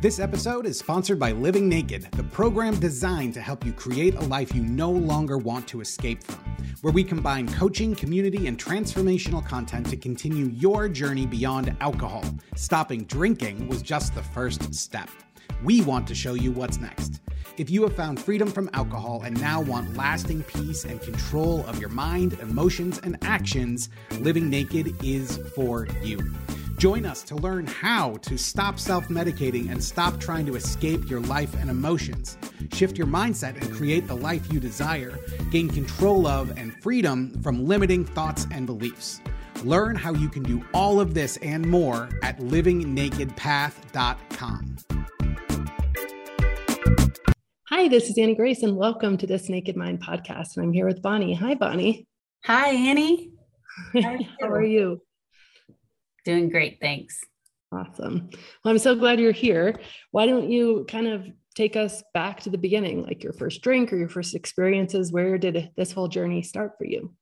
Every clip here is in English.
This episode is sponsored by Living Naked, the program designed to help you create a life you no longer want to escape from, where we combine coaching, community, and transformational content to continue your journey beyond alcohol. Stopping drinking was just the first step. We want to show you what's next. If you have found freedom from alcohol and now want lasting peace and control of your mind, emotions, and actions, Living Naked is for you. Join us to learn how to stop self medicating and stop trying to escape your life and emotions. Shift your mindset and create the life you desire. Gain control of and freedom from limiting thoughts and beliefs. Learn how you can do all of this and more at livingnakedpath.com. Hi, this is Annie Grace, and welcome to this Naked Mind podcast. And I'm here with Bonnie. Hi, Bonnie. Hi, Annie. How are you? Doing great. Thanks. Awesome. Well, I'm so glad you're here. Why don't you kind of take us back to the beginning, like your first drink or your first experiences? Where did this whole journey start for you?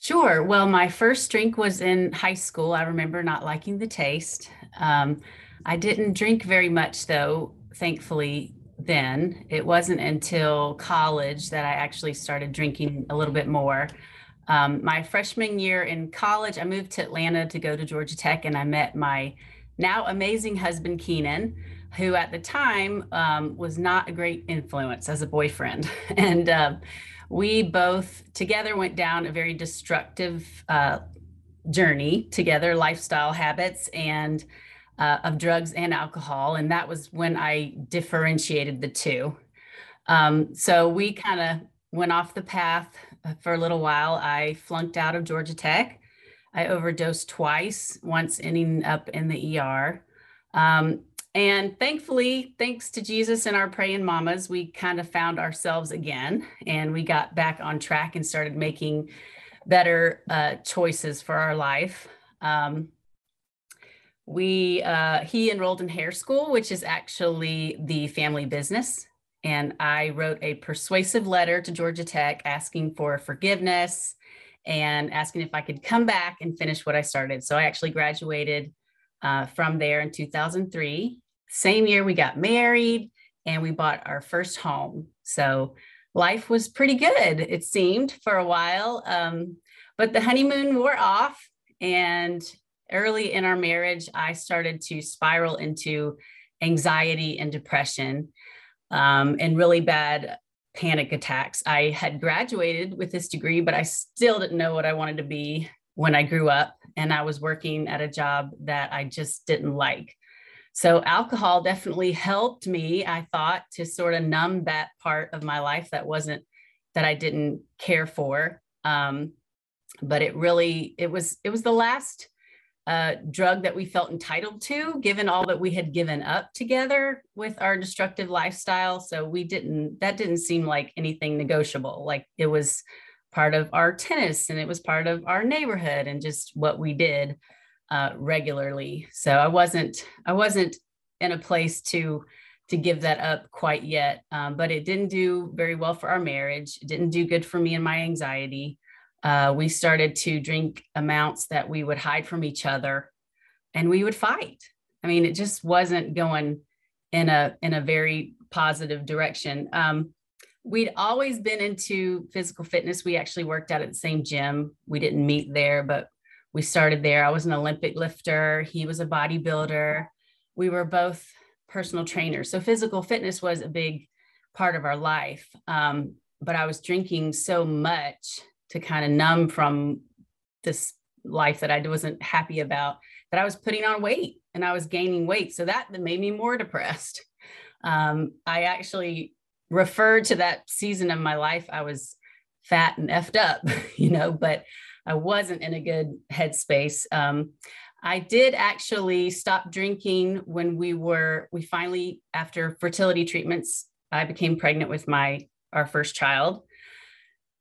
Sure. Well, my first drink was in high school. I remember not liking the taste. Um, I didn't drink very much, though, thankfully, then. It wasn't until college that I actually started drinking a little bit more. Um, my freshman year in college, I moved to Atlanta to go to Georgia Tech, and I met my now amazing husband, Keenan, who at the time um, was not a great influence as a boyfriend. And uh, we both together went down a very destructive uh, journey together, lifestyle habits, and uh, of drugs and alcohol. And that was when I differentiated the two. Um, so we kind of went off the path for a little while. I flunked out of Georgia Tech. I overdosed twice, once ending up in the ER. Um, and thankfully, thanks to Jesus and our praying mamas, we kind of found ourselves again and we got back on track and started making better uh, choices for our life. Um, we uh, he enrolled in hair school, which is actually the family business and I wrote a persuasive letter to Georgia Tech asking for forgiveness and asking if I could come back and finish what I started. So I actually graduated uh, from there in 2003. Same year we got married and we bought our first home. So life was pretty good, it seemed, for a while. Um, but the honeymoon wore off. And early in our marriage, I started to spiral into anxiety and depression um, and really bad panic attacks. I had graduated with this degree, but I still didn't know what I wanted to be when I grew up. And I was working at a job that I just didn't like. So, alcohol definitely helped me, I thought, to sort of numb that part of my life that wasn't, that I didn't care for. Um, but it really, it was, it was the last uh, drug that we felt entitled to, given all that we had given up together with our destructive lifestyle. So we didn't, that didn't seem like anything negotiable. Like it was part of our tennis and it was part of our neighborhood and just what we did uh, regularly. So I wasn't, I wasn't in a place to, to give that up quite yet. Um, but it didn't do very well for our marriage. It didn't do good for me and my anxiety uh, we started to drink amounts that we would hide from each other and we would fight. I mean it just wasn't going in a in a very positive direction. Um, we'd always been into physical fitness. We actually worked out at the same gym. We didn't meet there but we started there. I was an olympic lifter. He was a bodybuilder. We were both personal trainers. So physical fitness was a big part of our life. Um, but i was drinking so much to kind of numb from this life that I wasn't happy about, that I was putting on weight and I was gaining weight. So that, made me more depressed. Um, I actually referred to that season of my life. I was fat and effed up, you know, but I wasn't in a good headspace. Um, I did actually stop drinking when we were, we finally, after fertility treatments, I became pregnant with my, our first child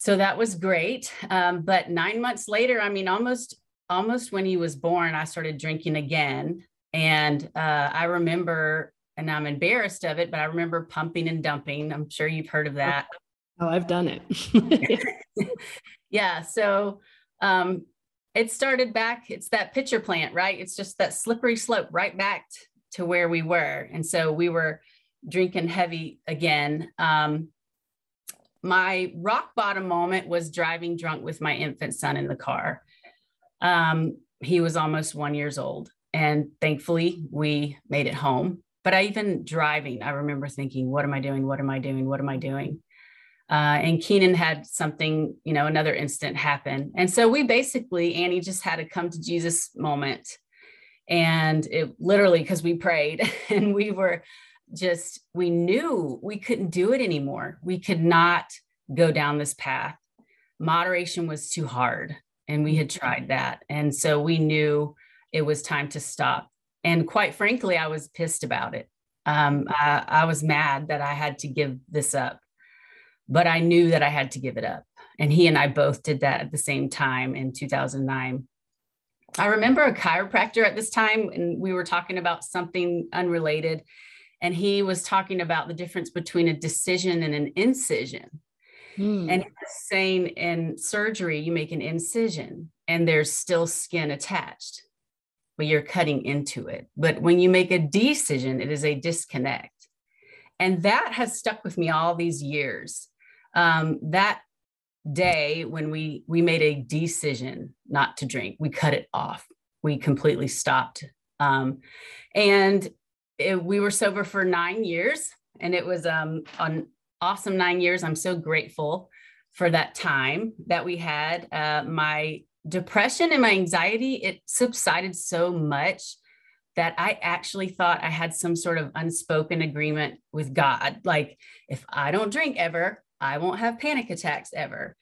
so that was great. Um, but nine months later, I mean, almost almost when he was born, I started drinking again. And uh, I remember, and I'm embarrassed of it, but I remember pumping and dumping. I'm sure you've heard of that. Oh, I've done it. yeah. So um, it started back, it's that pitcher plant, right? It's just that slippery slope right back to where we were. And so we were drinking heavy again. Um, my rock bottom moment was driving drunk with my infant son in the car. Um, he was almost one years old, and thankfully we made it home. But I even driving, I remember thinking, "What am I doing? What am I doing? What am I doing?" Uh, and Keenan had something, you know, another instant happen, and so we basically Annie just had a come to Jesus moment, and it literally because we prayed and we were just we knew we couldn't do it anymore. We could not go down this path. Moderation was too hard, and we had tried that. And so we knew it was time to stop. And quite frankly, I was pissed about it. Um, I, I was mad that I had to give this up, but I knew that I had to give it up. And he and I both did that at the same time in 2009. I remember a chiropractor at this time, and we were talking about something unrelated and he was talking about the difference between a decision and an incision. Hmm. And he was saying in surgery, you make an incision and there's still skin attached, but you're cutting into it. But when you make a decision, it is a disconnect. And that has stuck with me all these years. Um, that day when we we made a decision not to drink, we cut it off. We completely stopped. Um, and it, we were sober for nine years and it was um, an awesome nine years. I'm so grateful for that time that we had. Uh, my depression and my anxiety, it subsided so much that I actually thought I had some sort of unspoken agreement with God. Like, if I don't drink ever, I won't have panic attacks ever.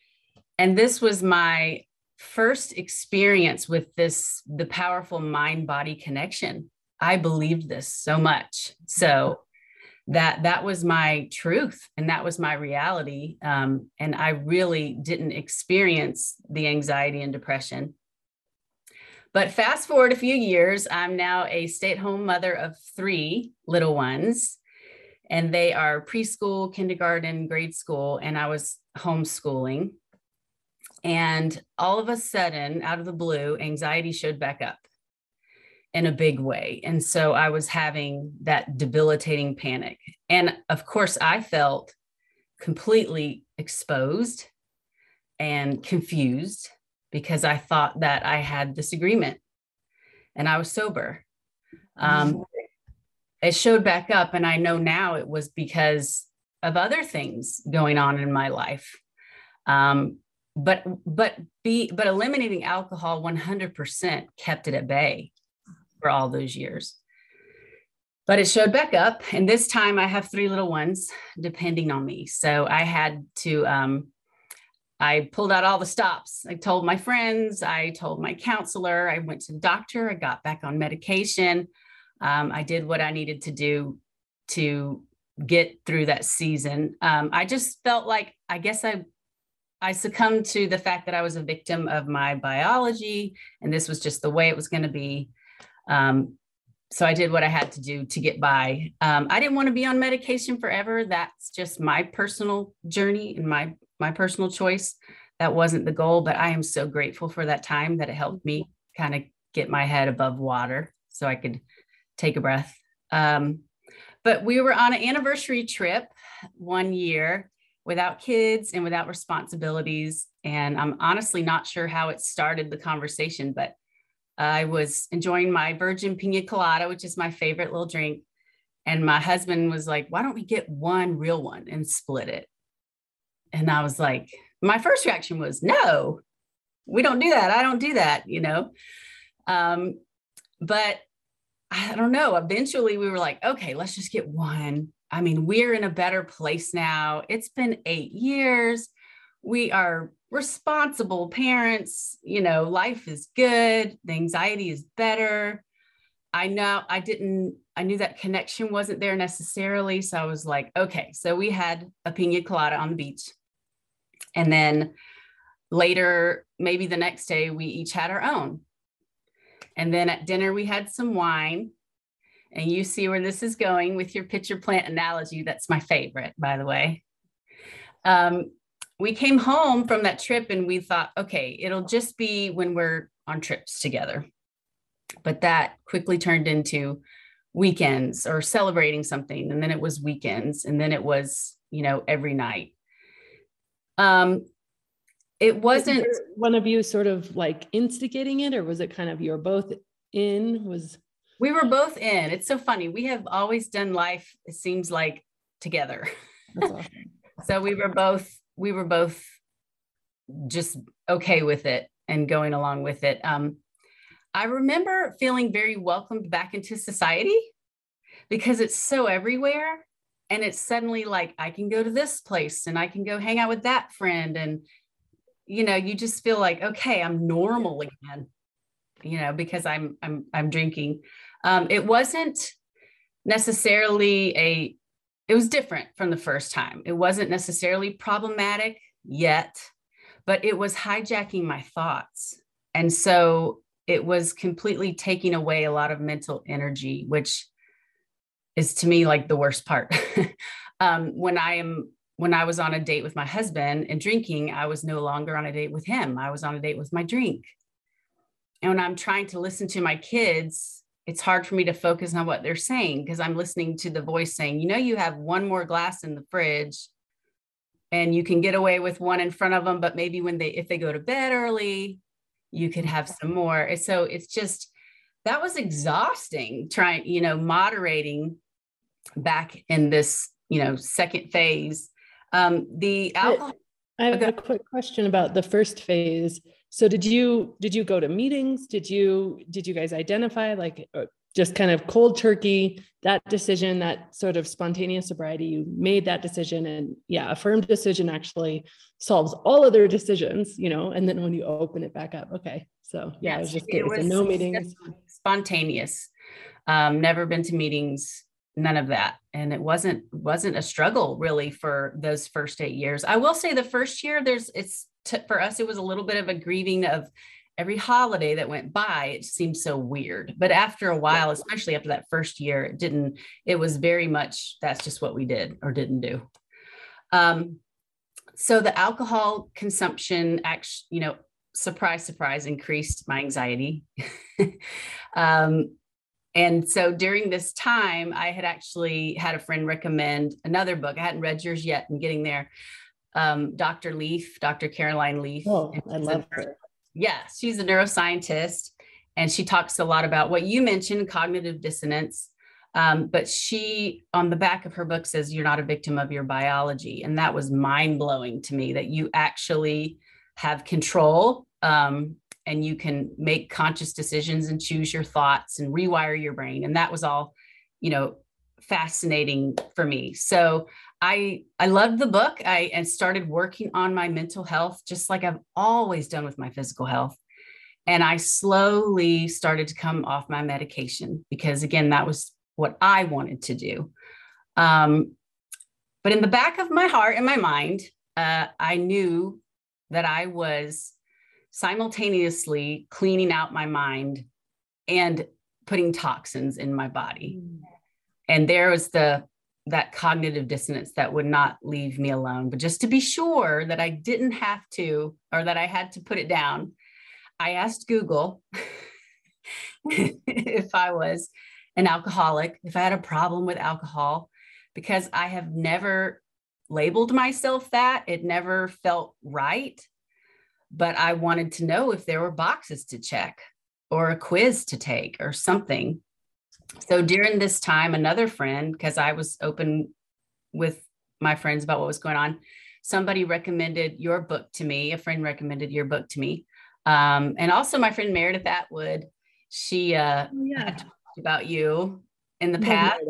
And this was my first experience with this the powerful mind body connection I believed this so much. So that that was my truth and that was my reality. Um, and I really didn't experience the anxiety and depression. But fast forward a few years, I'm now a stay at home mother of three little ones, and they are preschool, kindergarten, grade school, and I was homeschooling. And all of a sudden, out of the blue, anxiety showed back up in a big way. And so I was having that debilitating panic. And of course, I felt completely exposed and confused because I thought that I had this agreement and I was sober. Um, mm-hmm. it showed back up, and I know now it was because of other things going on in my life. Um, but but be but eliminating alcohol 100% kept it at bay for all those years. But it showed back up. And this time I have three little ones depending on me. So I had to, um, I pulled out all the stops. I told my friends, I told my counselor, I went to the doctor, I got back on medication. Um, I did what I needed to do to get through that season. Um, I just felt like, I guess I I succumbed to the fact that I was a victim of my biology, and this was just the way it was going to be. Um, so I did what I had to do to get by. Um, I didn't want to be on medication forever. That's just my personal journey and my my personal choice. That wasn't the goal, but I am so grateful for that time that it helped me kind of get my head above water so I could take a breath. Um, but we were on an anniversary trip one year without kids and without responsibilities. And I'm honestly not sure how it started the conversation, but I was enjoying my virgin pina colada, which is my favorite little drink. And my husband was like, why don't we get one real one and split it? And I was like, my first reaction was, no, we don't do that. I don't do that, you know? Um, but I don't know. Eventually we were like, okay, let's just get one. I mean, we're in a better place now. It's been eight years. We are responsible parents, you know, life is good, the anxiety is better. I know I didn't, I knew that connection wasn't there necessarily. So I was like, okay. So we had a pina colada on the beach. And then later, maybe the next day, we each had our own. And then at dinner, we had some wine. And you see where this is going with your pitcher plant analogy. That's my favorite, by the way. Um, we came home from that trip and we thought, okay, it'll just be when we're on trips together. But that quickly turned into weekends or celebrating something and then it was weekends and then it was you know every night. Um it wasn't one of you sort of like instigating it or was it kind of you're both in? Was we were both in. It's so funny. We have always done life it seems like together. Awesome. so we were both we were both just okay with it and going along with it um I remember feeling very welcomed back into society because it's so everywhere. And it's suddenly like, I can go to this place and I can go hang out with that friend. And, you know, you just feel like, okay, I'm normal again, you know, because I'm, I'm, I'm drinking. Um, it wasn't necessarily a, it was different from the first time. It wasn't necessarily problematic yet, but it was hijacking my thoughts. And so it was completely taking away a lot of mental energy, which is to me like the worst part. um, when I am when I was on a date with my husband and drinking, I was no longer on a date with him. I was on a date with my drink. And when I'm trying to listen to my kids, it's hard for me to focus on what they're saying because I'm listening to the voice saying, you know, you have one more glass in the fridge and you can get away with one in front of them, but maybe when they, if they go to bed early, you could have some more. So it's just, that was exhausting trying, you know, moderating back in this, you know, second phase. Um, the alcohol. I have a quick question about the first phase. So did you did you go to meetings? Did you did you guys identify like uh, just kind of cold turkey that decision that sort of spontaneous sobriety you made that decision and yeah a firm decision actually solves all other decisions you know and then when you open it back up okay so yeah, it was just it was no meetings. spontaneous. Um, never been to meetings none of that. And it wasn't wasn't a struggle really for those first eight years. I will say the first year there's it's t- for us it was a little bit of a grieving of every holiday that went by. It seemed so weird. But after a while especially after that first year it didn't it was very much that's just what we did or didn't do. Um, so the alcohol consumption actually you know surprise surprise increased my anxiety. Um, and so during this time i had actually had a friend recommend another book. I hadn't read yours yet. And getting there um, dr leaf dr caroline leaf oh i love her yeah, she's a neuroscientist and she talks a lot about what you mentioned cognitive dissonance. Um, but she, on the back of her book, says you're not a victim of your biology. And that was mind blowing to me that you actually have control um, and you can make conscious decisions and choose your thoughts and rewire your brain. And that was all, you know, fascinating for me. So I I loved the book. I and started working on my mental health just like I've always done with my physical health. And I slowly started to come off my medication because again that was what I wanted to do. Um, but in the back of my heart and my mind, uh, I knew that I was simultaneously cleaning out my mind and putting toxins in my body. Mm. And there was the that cognitive dissonance that would not leave me alone. But just to be sure that I didn't have to, or that I had to put it down, I asked Google if I was an alcoholic, if I had a problem with alcohol, because I have never labeled myself that. It never felt right. But I wanted to know if there were boxes to check or a quiz to take or something so during this time, another friend, because I was open with my friends about what was going on, somebody recommended your book to me. A friend recommended your book to me. Um, and also my friend Meredith Atwood, she uh, oh, yeah. talked about you in the past.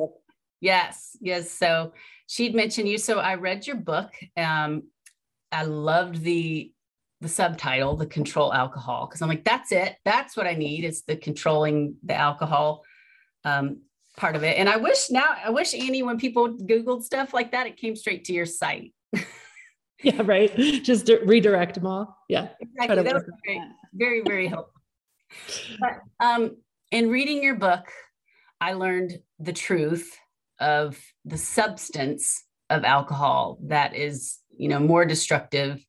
Yes, yes. So she'd mentioned you. So I read your book. Um, I loved the the subtitle, the control alcohol, because I'm like, that's it. That's what I need. Is the controlling the alcohol um, part of it. And I wish now, I wish Annie, when people Googled stuff like that, it came straight to your site. yeah, right. Just redirect them all. Yeah. Exactly. That was very, very, very helpful. But um, in reading your book, I learned the truth of the substance of alcohol that is, you know, more destructive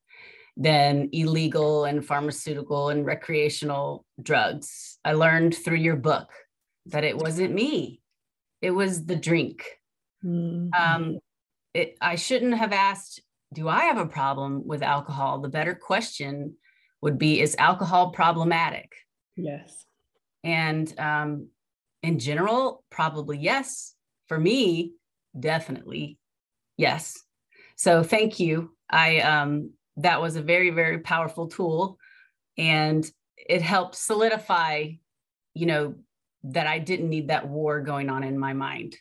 than illegal and pharmaceutical and recreational drugs. I learned through your book that it wasn't me. it was the drink. Mm-hmm. Um, it, I shouldn't have asked, do I have a problem with alcohol? The better question would be, is alcohol problematic? Yes. And um, in general, probably yes. For me, definitely yes. So thank you. I um, that was a very very powerful tool, and it helped solidify, you know, that I didn't need that war going on in my mind.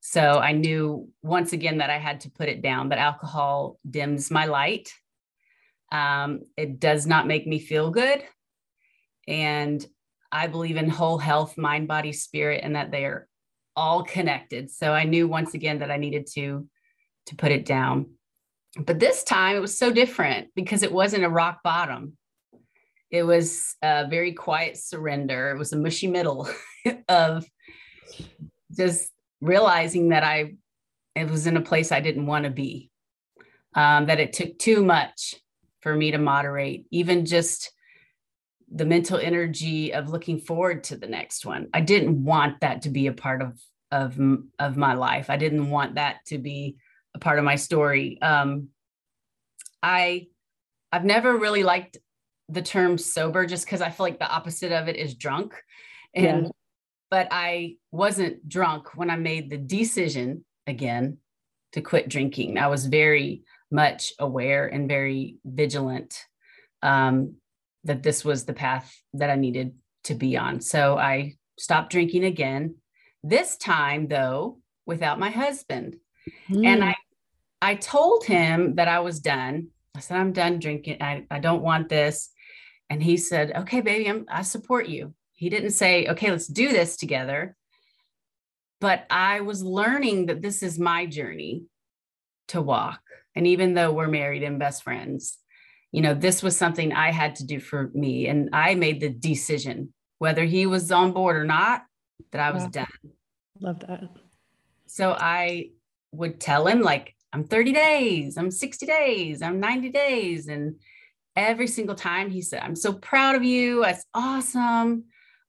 So I knew once again that I had to put it down. That alcohol dims my light. Um, it does not make me feel good, and I believe in whole health, mind, body, spirit, and that they are all connected. So I knew once again that I needed to to put it down. But this time it was so different because it wasn't a rock bottom. It was a very quiet surrender. It was a mushy middle of just realizing that I it was in a place I didn't want to be. Um, that it took too much for me to moderate, even just the mental energy of looking forward to the next one. I didn't want that to be a part of of of my life. I didn't want that to be a part of my story. Um, I I've never really liked the term sober just because I feel like the opposite of it is drunk. And yeah. but I wasn't drunk when I made the decision again to quit drinking. I was very much aware and very vigilant um, that this was the path that I needed to be on. So I stopped drinking again. This time, though, without my husband. Mm. And I, I told him that I was done. I said, I'm done drinking. I, I don't want this. And he said, Okay, baby, I'm, I support you. He didn't say, Okay, let's do this together. But I was learning that this is my journey to walk. And even though we're married and best friends, you know, this was something I had to do for me. And I made the decision, whether he was on board or not, that I was wow. done. Love that. So I would tell him, like, I'm 30 days, I'm 60 days, I'm 90 days. And every single time he said, I'm so proud of you. That's awesome.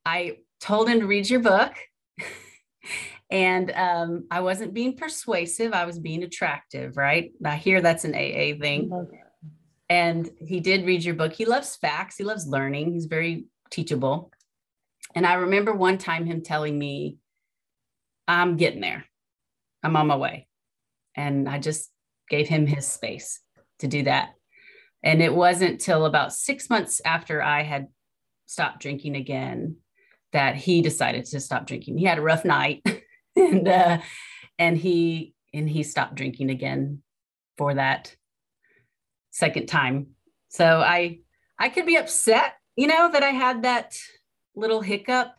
I told him to read your book. and um, I wasn't being persuasive, I was being attractive, right? I hear that's an AA thing. And he did read your book. He loves facts, he loves learning, he's very teachable. And I remember one time him telling me, I'm getting there, I'm on my way. And I just gave him his space to do that. And it wasn't till about six months after I had stopped drinking again that he decided to stop drinking. He had a rough night and uh, and he and he stopped drinking again for that second time. So I I could be upset, you know, that I had that little hiccup.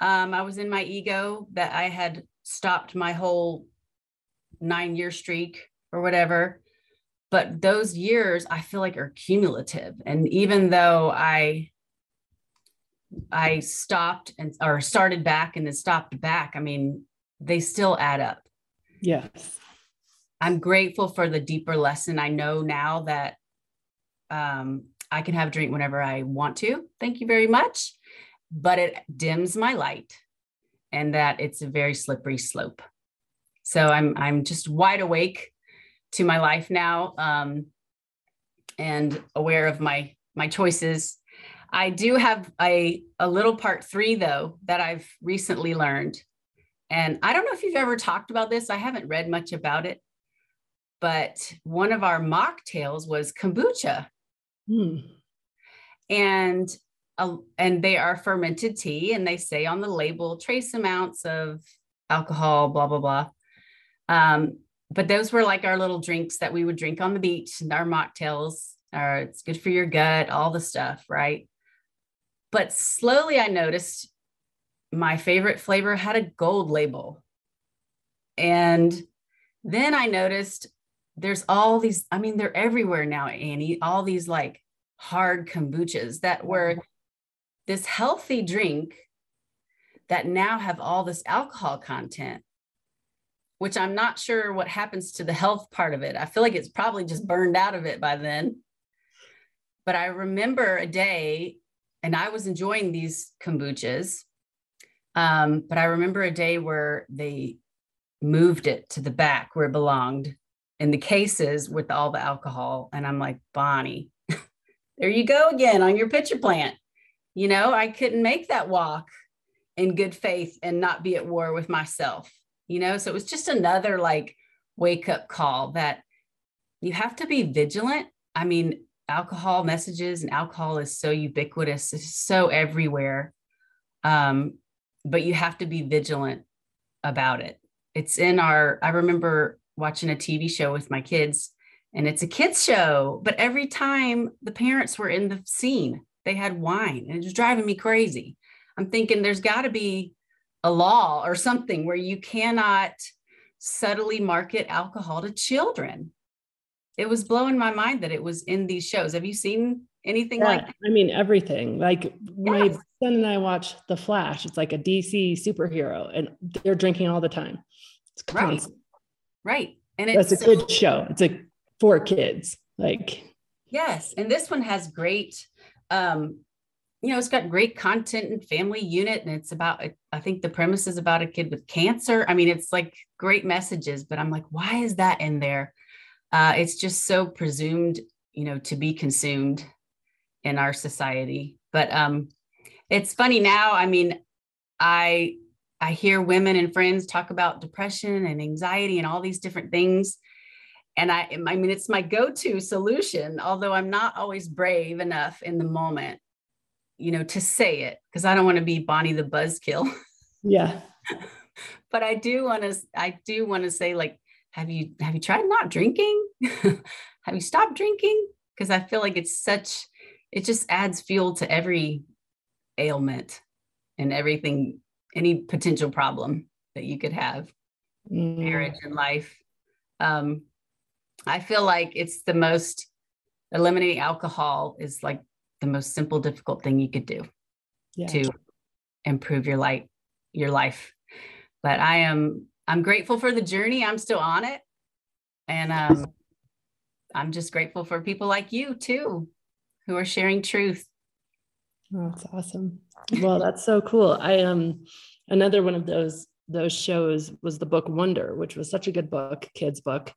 Um, I was in my ego that I had stopped my whole nine year streak or whatever. But those years I feel like are cumulative. And even though I I stopped and or started back and then stopped back, I mean, they still add up. Yes. I'm grateful for the deeper lesson. I know now that um, I can have a drink whenever I want to. Thank you very much. But it dims my light and that it's a very slippery slope. So I'm I'm just wide awake to my life now um, and aware of my my choices. I do have a, a little part three though that I've recently learned. And I don't know if you've ever talked about this. I haven't read much about it, but one of our mocktails was kombucha. Hmm. And uh, and they are fermented tea, and they say on the label trace amounts of alcohol, blah blah blah. Um, but those were like our little drinks that we would drink on the beach, and our mocktails. Are it's good for your gut, all the stuff, right? But slowly, I noticed my favorite flavor had a gold label, and then I noticed there's all these, I mean, they're everywhere now, Annie, all these like hard kombuchas that were mm-hmm. this healthy drink that now have all this alcohol content, which I'm not sure what happens to the health part of it. I feel like it's probably just burned out of it by then. But I remember a day, and I was enjoying these kombuchas. Um, but I remember a day where they moved it to the back where it belonged in the cases with all the alcohol. And I'm like, Bonnie, there you go again on your pitcher plant. You know, I couldn't make that walk in good faith and not be at war with myself, you know? So it was just another like wake up call that you have to be vigilant. I mean, alcohol messages and alcohol is so ubiquitous, it's so everywhere. Um, but you have to be vigilant about it. It's in our, I remember watching a TV show with my kids, and it's a kids show, but every time the parents were in the scene, they had wine and it was driving me crazy. I'm thinking there's got to be a law or something where you cannot subtly market alcohol to children. It was blowing my mind that it was in these shows. Have you seen anything yeah, like that? I mean, everything. Like yes. my son and I watch The Flash. It's like a DC superhero, and they're drinking all the time. It's constant. right, right, and it's a so, good show. It's like for kids. Like yes, and this one has great. um you know, it's got great content and family unit, and it's about, I think the premise is about a kid with cancer. I mean, it's like great messages, but I'm like, why is that in there? Uh, it's just so presumed, you know, to be consumed in our society. But um, it's funny now. I mean, I I hear women and friends talk about depression and anxiety and all these different things. And I, I mean, it's my go-to solution, although I'm not always brave enough in the moment, you know, to say it because I don't want to be Bonnie the buzzkill. Yeah. but I do want to, I do want to say, like, have you have you tried not drinking? have you stopped drinking? Because I feel like it's such, it just adds fuel to every ailment and everything any potential problem that you could have mm. marriage and life um i feel like it's the most eliminating alcohol is like the most simple difficult thing you could do yeah. to improve your life your life but i am i'm grateful for the journey i'm still on it and um i'm just grateful for people like you too who are sharing truth Oh, that's awesome. Well, that's so cool. I um another one of those those shows was the book Wonder, which was such a good book, kids book.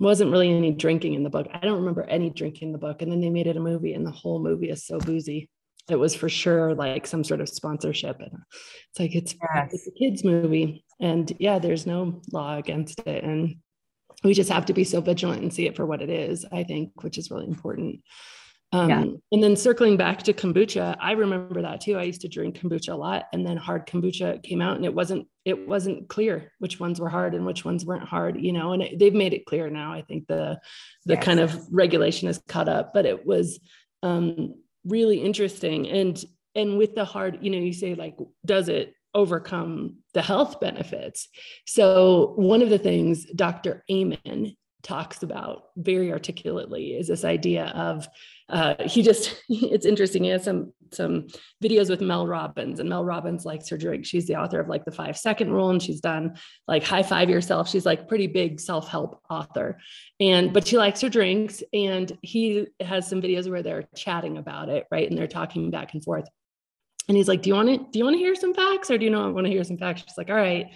Wasn't really any drinking in the book. I don't remember any drinking in the book. And then they made it a movie, and the whole movie is so boozy. It was for sure like some sort of sponsorship. And it's like it's, yes. it's a kids movie. And yeah, there's no law against it. And we just have to be so vigilant and see it for what it is, I think, which is really important. Um, yeah. And then circling back to kombucha, I remember that too. I used to drink kombucha a lot, and then hard kombucha came out, and it wasn't it wasn't clear which ones were hard and which ones weren't hard. You know, and it, they've made it clear now. I think the the yes. kind of regulation is caught up, but it was um, really interesting. And and with the hard, you know, you say like, does it overcome the health benefits? So one of the things Dr. Amen talks about very articulately is this idea of uh, he just it's interesting he has some some videos with mel robbins and mel robbins likes her drink. She's the author of like the five second rule and she's done like high five yourself. She's like pretty big self-help author. And but she likes her drinks and he has some videos where they're chatting about it right? And they're talking back and forth. And he's like do you want to do you want to hear some facts or do you know i want to hear some facts? She's like all right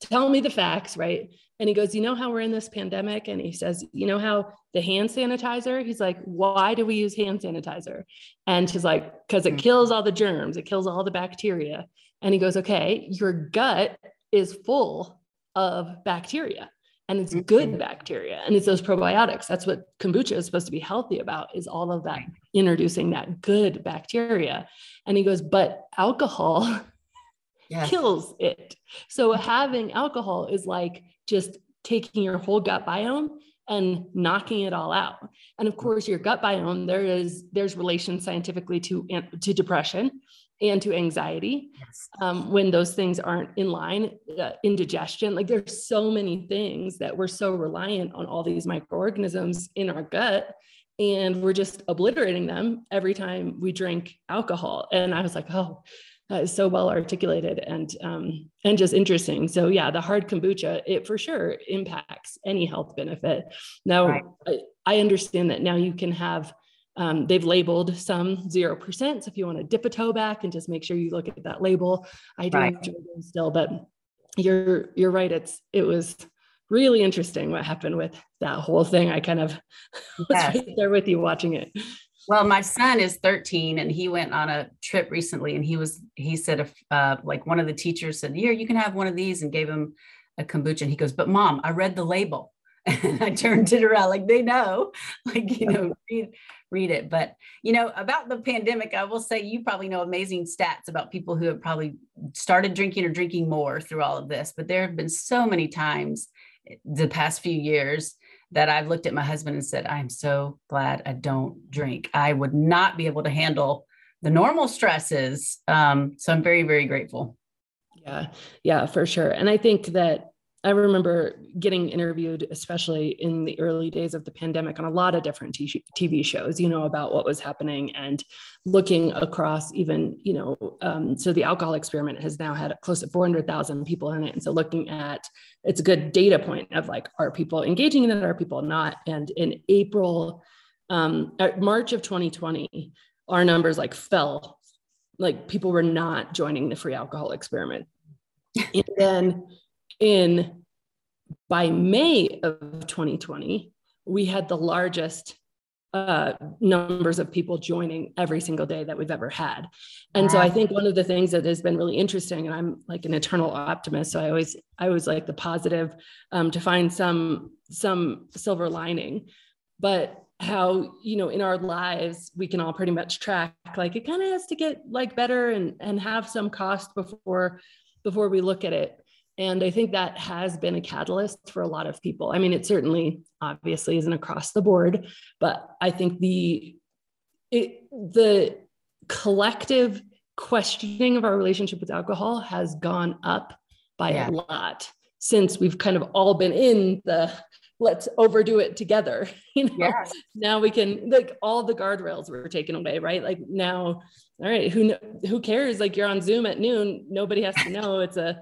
tell me the facts, right? And he goes, You know how we're in this pandemic? And he says, You know how the hand sanitizer? He's like, Why do we use hand sanitizer? And she's like, Because it hmm. kills all the germs, it kills all the bacteria. And he goes, Okay, your gut is full of bacteria and it's good bacteria and it's those probiotics that's what kombucha is supposed to be healthy about is all of that introducing that good bacteria and he goes but alcohol yes. kills it. So having alcohol is like just taking your whole gut biome and knocking it all out. And of course, your gut biome, there is there's relation scientifically to to depression and to anxiety yes. um, when those things aren't in line uh, indigestion like there's so many things that we're so reliant on all these microorganisms in our gut and we're just obliterating them every time we drink alcohol and i was like oh uh, so well articulated and um, and just interesting. So yeah, the hard kombucha it for sure impacts any health benefit. Now right. I, I, understand that now you can have Um, they've labeled some 0%. So if you want to dip a toe back and just make sure you look at that label, I do right. enjoy them still, but you're, you're right. It's, it was really interesting what happened with that whole thing. I kind of yes. was right there with you watching it. Well, my son is 13 and he went on a trip recently and he was, he said, if uh, like one of the teachers said, here, you can have one of these and gave him a kombucha. And he goes, but mom, I read the label. And I turned it around like they know, like, you know, read, read it. But, you know, about the pandemic, I will say you probably know amazing stats about people who have probably started drinking or drinking more through all of this. But there have been so many times the past few years that I've looked at my husband and said, I'm so glad I don't drink. I would not be able to handle the normal stresses. Um, so I'm very, very grateful. Yeah, yeah, for sure. And I think that I remember getting interviewed, especially in the early days of the pandemic, on a lot of different TV shows, you know, about what was happening and looking across even, you know, um, so the alcohol experiment has now had close to 400,000 people in it. And so looking at it's a good data point of like, are people engaging in it? Are people not? And in April, um, March of 2020, our numbers like fell, like people were not joining the free alcohol experiment. and then in by May of 2020, we had the largest uh, numbers of people joining every single day that we've ever had. And wow. so I think one of the things that has been really interesting, and I'm like an eternal optimist, so I always I always like the positive um, to find some some silver lining, but how you know in our lives we can all pretty much track like it kind of has to get like better and and have some cost before before we look at it and I think that has been a catalyst for a lot of people. I mean, it certainly obviously isn't across the board, but I think the it, the collective questioning of our relationship with alcohol has gone up by yeah. a lot since we've kind of all been in the let's overdo it together you know yes. now we can like all the guardrails were taken away right like now all right who who cares like you're on zoom at noon nobody has to know it's a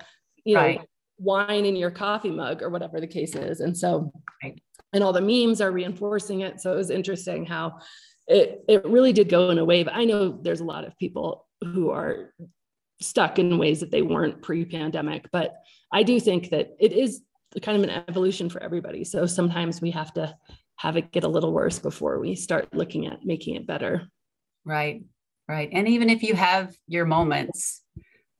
you know, right. wine in your coffee mug or whatever the case is. And so, right. and all the memes are reinforcing it. So it was interesting how it, it really did go in a wave. I know there's a lot of people who are stuck in ways that they weren't pre-pandemic, but I do think that it is kind of an evolution for everybody. So sometimes we have to have it get a little worse before we start looking at making it better. Right. Right. And even if you have your moments,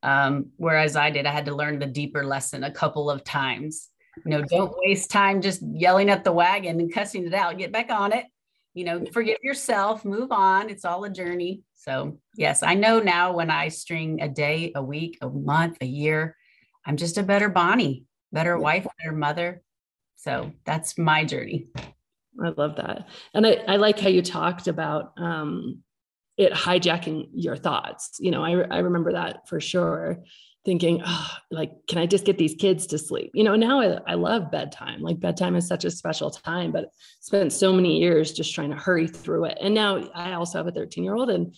um, whereas I did, I had to learn the deeper lesson a couple of times. You know, don't waste time just yelling at the wagon and cussing it out. Get back on it. You know, forgive yourself, move on. It's all a journey. So, yes, I know now when I string a day, a week, a month, a year, I'm just a better Bonnie, better wife, better mother. So, that's my journey. I love that. And I, I like how you talked about um, it hijacking your thoughts. You know, I, I remember that for sure thinking, oh, like, can I just get these kids to sleep? You know, now I, I love bedtime. Like bedtime is such a special time, but spent so many years just trying to hurry through it. And now I also have a 13 year old and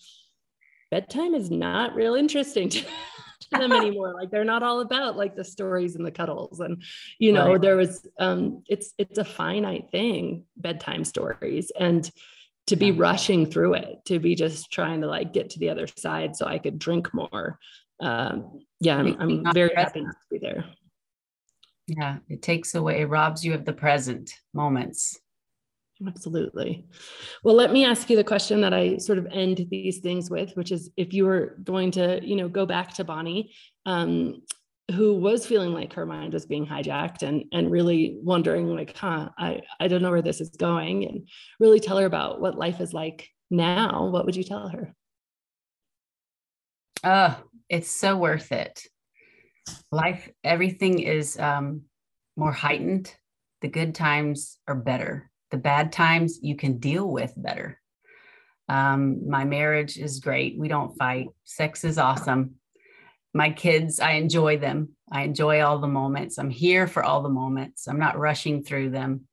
bedtime is not real interesting to, to them anymore. Like they're not all about like the stories and the cuddles. And, you know, right. there was, um, it's, it's a finite thing, bedtime stories. And, to be rushing through it, to be just trying to like get to the other side so I could drink more. Um, yeah, I'm, I'm very happy to be there. Yeah, it takes away, it robs you of the present moments. Absolutely. Well, let me ask you the question that I sort of end these things with, which is if you were going to, you know, go back to Bonnie, um, who was feeling like her mind was being hijacked and and really wondering like huh i i don't know where this is going and really tell her about what life is like now what would you tell her? Oh it's so worth it. Life everything is um more heightened. The good times are better. The bad times you can deal with better. Um, my marriage is great. We don't fight. Sex is awesome my kids, I enjoy them. I enjoy all the moments. I'm here for all the moments. I'm not rushing through them.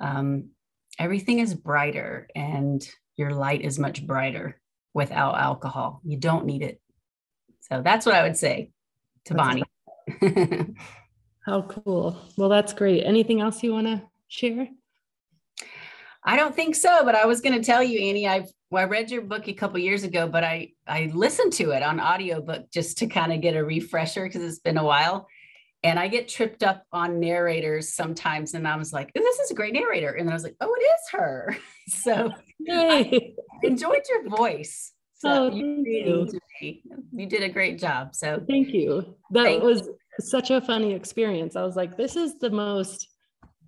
Um, everything is brighter, and your light is much brighter without alcohol. You don't need it. So that's what I would say to that's Bonnie. How cool. Well, that's great. Anything else you want to share? I don't think so, but I was going to tell you, Annie. I've well, I read your book a couple years ago, but I I listened to it on audiobook just to kind of get a refresher because it's been a while. And I get tripped up on narrators sometimes, and I was like, "This is a great narrator," and I was like, "Oh, it is her." so I enjoyed your voice. So oh, you, you. you did a great job. So thank you. That was such a funny experience. I was like, "This is the most."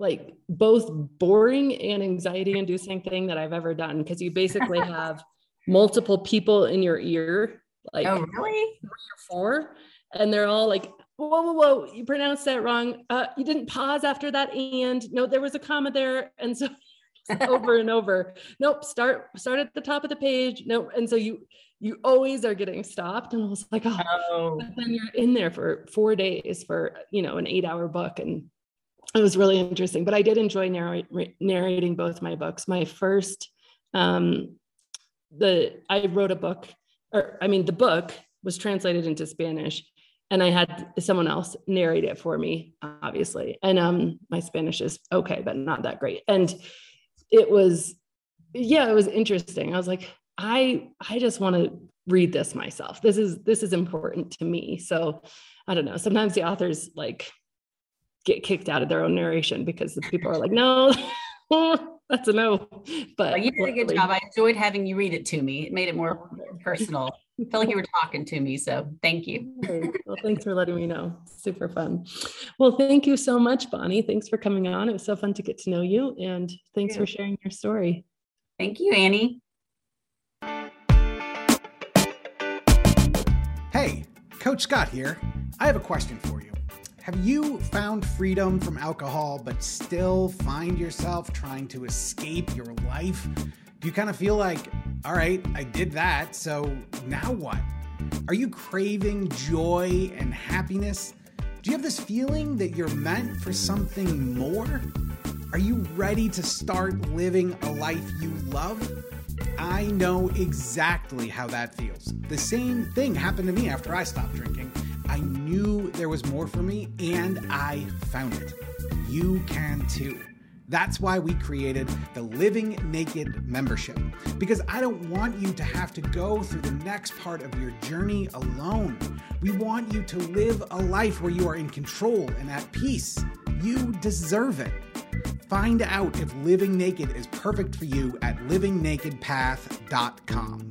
Like both boring and anxiety inducing thing that I've ever done because you basically have multiple people in your ear, like oh, really? three or four, and they're all like, whoa, whoa, whoa, you pronounced that wrong. Uh, you didn't pause after that. And no, there was a comma there. And so over and over, nope, start, start at the top of the page. Nope. And so you, you always are getting stopped. And I was like, oh, oh. then you're in there for four days for, you know, an eight hour book. And it was really interesting, but I did enjoy narr- narrating both my books. My first, um, the I wrote a book, or I mean, the book was translated into Spanish, and I had someone else narrate it for me, obviously. And um, my Spanish is okay, but not that great. And it was, yeah, it was interesting. I was like, I I just want to read this myself. This is this is important to me. So I don't know. Sometimes the authors like get kicked out of their own narration because the people are like, no, that's a no. But well, you did a good job. I enjoyed having you read it to me. It made it more personal. I felt like you were talking to me. So thank you. well, thanks for letting me know. Super fun. Well, thank you so much, Bonnie. Thanks for coming on. It was so fun to get to know you. And thanks for sharing your story. Thank you, Annie. Hey, Coach Scott here. I have a question for you. Have you found freedom from alcohol but still find yourself trying to escape your life? Do you kind of feel like, all right, I did that, so now what? Are you craving joy and happiness? Do you have this feeling that you're meant for something more? Are you ready to start living a life you love? I know exactly how that feels. The same thing happened to me after I stopped drinking. I knew there was more for me and I found it. You can too. That's why we created the Living Naked membership. Because I don't want you to have to go through the next part of your journey alone. We want you to live a life where you are in control and at peace. You deserve it. Find out if living naked is perfect for you at livingnakedpath.com.